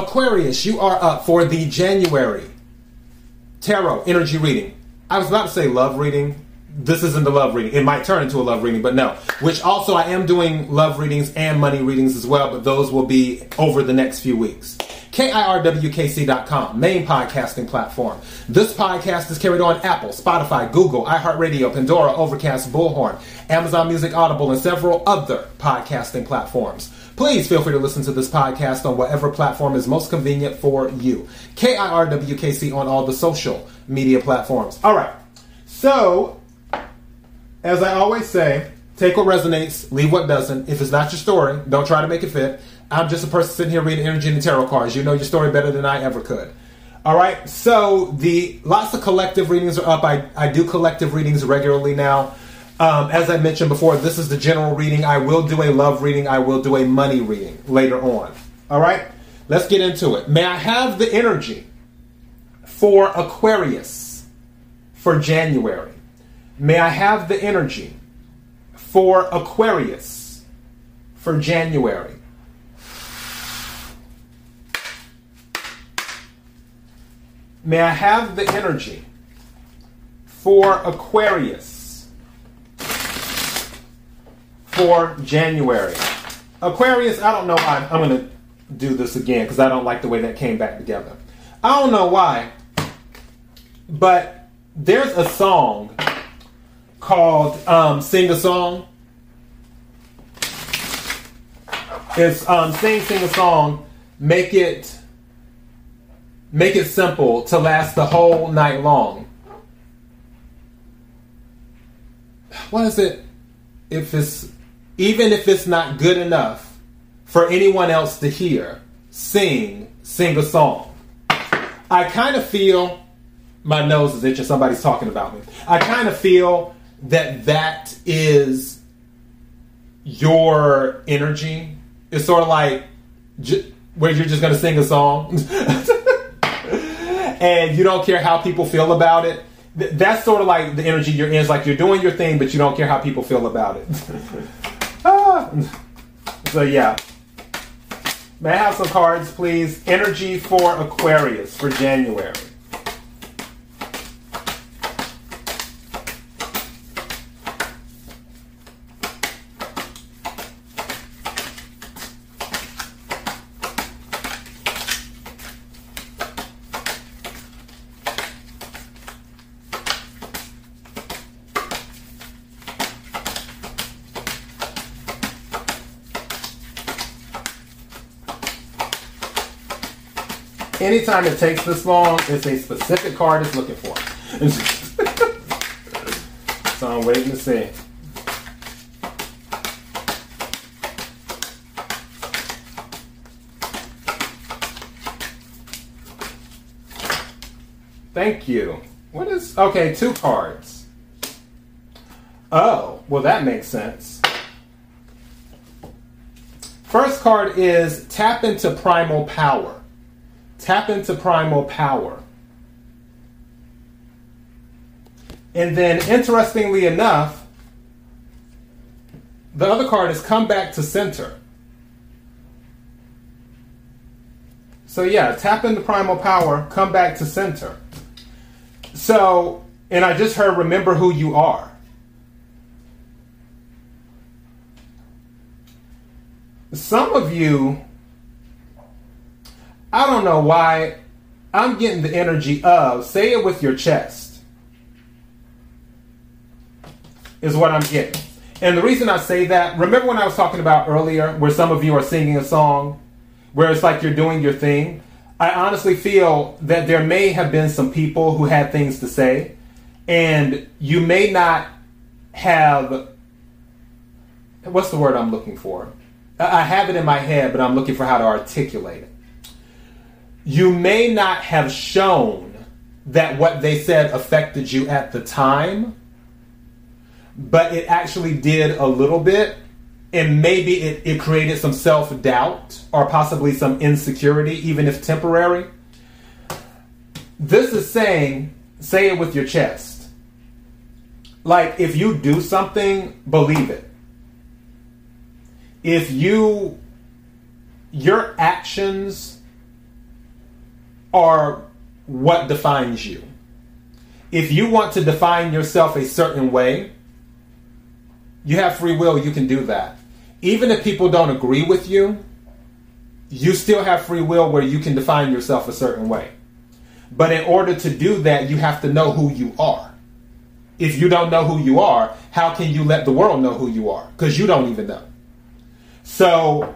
Aquarius, you are up for the January tarot energy reading. I was about to say love reading. This isn't the love reading. It might turn into a love reading, but no. Which also, I am doing love readings and money readings as well, but those will be over the next few weeks. KIRWKC.com, main podcasting platform. This podcast is carried on Apple, Spotify, Google, iHeartRadio, Pandora, Overcast, Bullhorn, Amazon Music, Audible, and several other podcasting platforms. Please feel free to listen to this podcast on whatever platform is most convenient for you. KIRWKC on all the social media platforms. All right. So, as I always say, take what resonates, leave what doesn't. If it's not your story, don't try to make it fit. I'm just a person sitting here reading energy and tarot cards. You know your story better than I ever could. All right, so the lots of collective readings are up. I, I do collective readings regularly now. Um, as I mentioned before, this is the general reading. I will do a love reading. I will do a money reading later on. All right, let's get into it. May I have the energy for Aquarius for January? May I have the energy for Aquarius for January? May I have the energy for Aquarius for January? Aquarius, I don't know why. I'm going to do this again because I don't like the way that came back together. I don't know why, but there's a song called um, Sing a Song. It's um, Sing, Sing a Song, Make It Make it simple to last the whole night long. What is it? If it's even if it's not good enough for anyone else to hear, sing, sing a song. I kind of feel my nose is itching. Somebody's talking about me. I kind of feel that that is your energy. It's sort of like j- where you're just going to sing a song. and you don't care how people feel about it. that's sort of like the energy you're in. It's like you're doing your thing, but you don't care how people feel about it. So yeah. May I have some cards, please? Energy for Aquarius for January. Anytime it takes this long, it's a specific card it's looking for. so I'm waiting to see. Thank you. What is okay? Two cards. Oh, well, that makes sense. First card is tap into primal power. Tap into primal power. And then, interestingly enough, the other card is come back to center. So, yeah, tap into primal power, come back to center. So, and I just heard remember who you are. Some of you I don't know why I'm getting the energy of say it with your chest, is what I'm getting. And the reason I say that, remember when I was talking about earlier where some of you are singing a song where it's like you're doing your thing? I honestly feel that there may have been some people who had things to say, and you may not have what's the word I'm looking for? I have it in my head, but I'm looking for how to articulate it you may not have shown that what they said affected you at the time, but it actually did a little bit. And maybe it, it created some self doubt or possibly some insecurity, even if temporary. This is saying, say it with your chest. Like, if you do something, believe it. If you, your actions are what defines you. If you want to define yourself a certain way, you have free will, you can do that. Even if people don't agree with you, you still have free will where you can define yourself a certain way. But in order to do that, you have to know who you are. If you don't know who you are, how can you let the world know who you are? Because you don't even know. So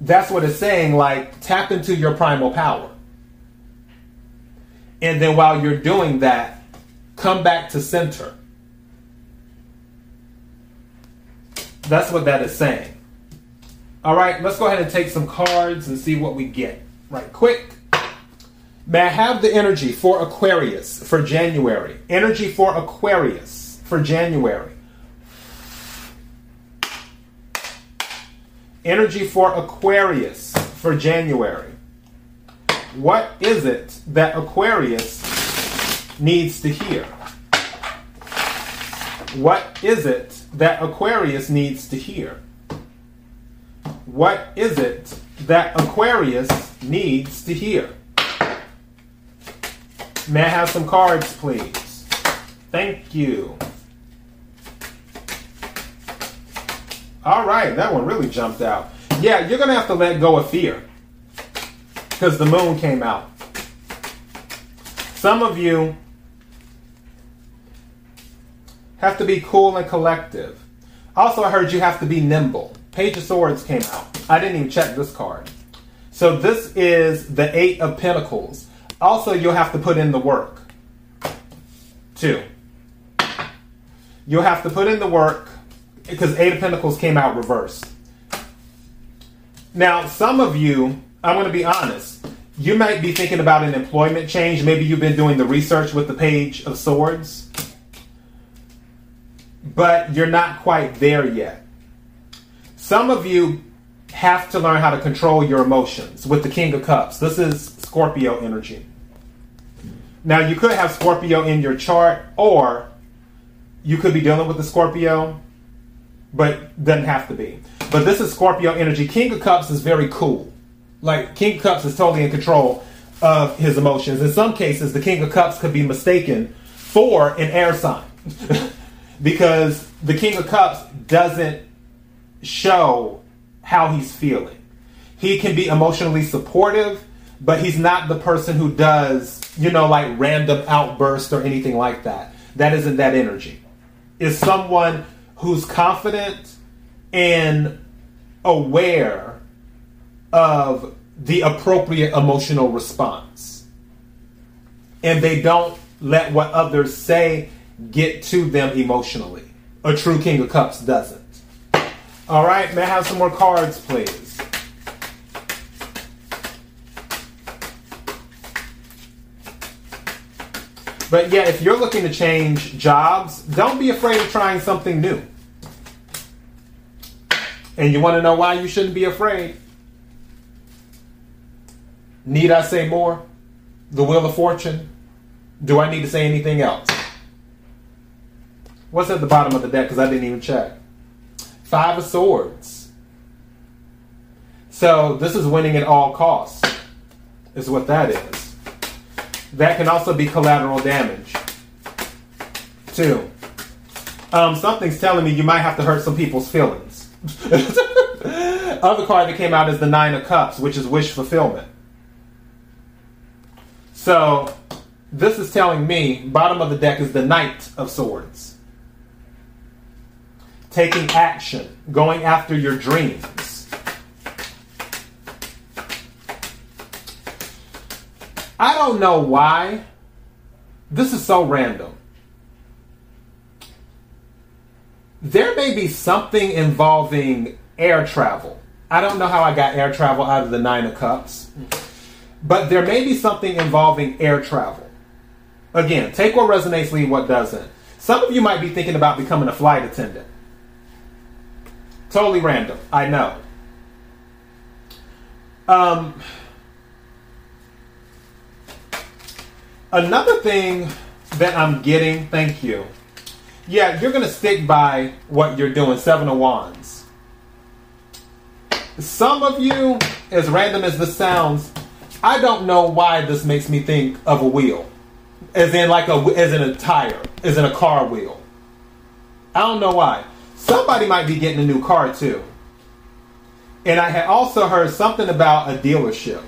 that's what it's saying like, tap into your primal power. And then while you're doing that, come back to center. That's what that is saying. All right, let's go ahead and take some cards and see what we get right quick. May I have the energy for Aquarius for January? Energy for Aquarius for January. Energy for Aquarius for January. What is it that Aquarius needs to hear? What is it that Aquarius needs to hear? What is it that Aquarius needs to hear? May I have some cards, please? Thank you. All right, that one really jumped out. Yeah, you're going to have to let go of fear because the moon came out. Some of you have to be cool and collective. Also, I heard you have to be nimble. Page of Swords came out. I didn't even check this card. So, this is the Eight of Pentacles. Also, you'll have to put in the work. Two. You'll have to put in the work because Eight of Pentacles came out reversed. Now, some of you, I'm going to be honest, you might be thinking about an employment change. Maybe you've been doing the research with the Page of Swords, but you're not quite there yet. Some of you have to learn how to control your emotions with the King of Cups. This is Scorpio energy. Now, you could have Scorpio in your chart, or you could be dealing with the Scorpio, but doesn't have to be. But this is Scorpio energy. King of Cups is very cool. Like, King Cups is totally in control of his emotions. In some cases, the King of Cups could be mistaken for an air sign because the King of Cups doesn't show how he's feeling. He can be emotionally supportive, but he's not the person who does, you know, like random outbursts or anything like that. That isn't that energy. Is someone who's confident and aware of the appropriate emotional response. And they don't let what others say get to them emotionally. A true King of Cups doesn't. All right, may I have some more cards, please? But yeah, if you're looking to change jobs, don't be afraid of trying something new. And you want to know why you shouldn't be afraid? Need I say more? The Wheel of Fortune? Do I need to say anything else? What's at the bottom of the deck? Because I didn't even check. Five of Swords. So this is winning at all costs, is what that is. That can also be collateral damage. Two. Um, something's telling me you might have to hurt some people's feelings. Other card that came out is the Nine of Cups, which is wish fulfillment. So this is telling me bottom of the deck is the Knight of Swords taking action, going after your dreams. I don't know why. This is so random. There may be something involving air travel. I don't know how I got air travel out of the Nine of Cups, but there may be something involving air travel. Again, take what resonates, leave what doesn't. Some of you might be thinking about becoming a flight attendant. Totally random. I know. Um, another thing that I'm getting, thank you. Yeah, you're going to stick by what you're doing. Seven of Wands. Some of you, as random as this sounds, I don't know why this makes me think of a wheel, as in like a as in a tire, as in a car wheel. I don't know why. Somebody might be getting a new car too. And I had also heard something about a dealership.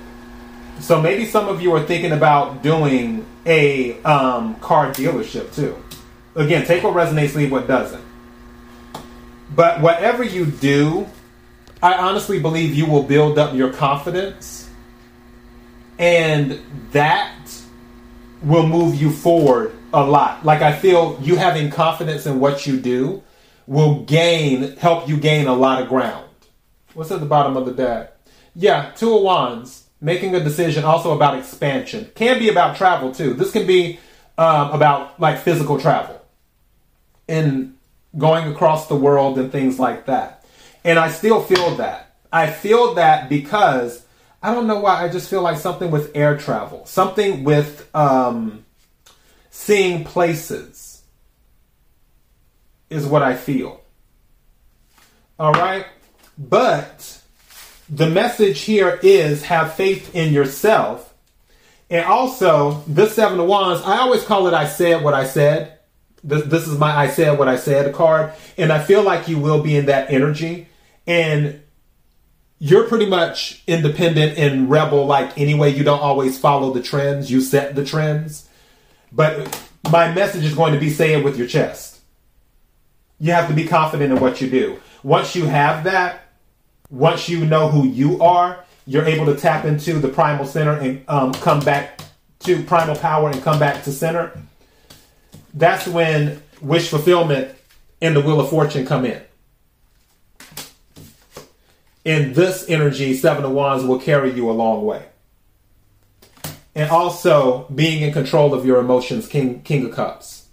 So maybe some of you are thinking about doing a um, car dealership too. Again, take what resonates, leave what doesn't. But whatever you do, I honestly believe you will build up your confidence, and that will move you forward a lot. Like I feel you having confidence in what you do will gain help you gain a lot of ground. What's at the bottom of the deck? Yeah, two of wands. Making a decision also about expansion. Can be about travel too. This can be um, about like physical travel and going across the world and things like that. And I still feel that. I feel that because I don't know why I just feel like something with air travel, something with um, seeing places is what I feel. All right? But the message here is have faith in yourself. And also, this Seven of Wands, I always call it I said what I said. This, this is my I said what I said card. And I feel like you will be in that energy. And you're pretty much independent and rebel like anyway. You don't always follow the trends, you set the trends. But my message is going to be say it with your chest. You have to be confident in what you do. Once you have that, once you know who you are, you're able to tap into the primal center and um, come back to primal power and come back to center. That's when wish fulfillment and the wheel of fortune come in. And this energy, seven of wands, will carry you a long way and also being in control of your emotions, King King of Cups.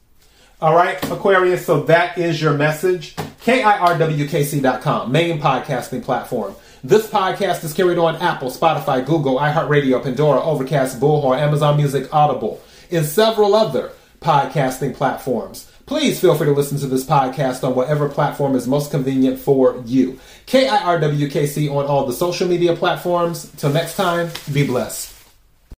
All right, Aquarius, so that is your message. KIRWKC.com, main podcasting platform. This podcast is carried on Apple, Spotify, Google, iHeartRadio, Pandora, Overcast, Bullhorn, Amazon Music, Audible, and several other podcasting platforms. Please feel free to listen to this podcast on whatever platform is most convenient for you. KIRWKC on all the social media platforms. Till next time, be blessed.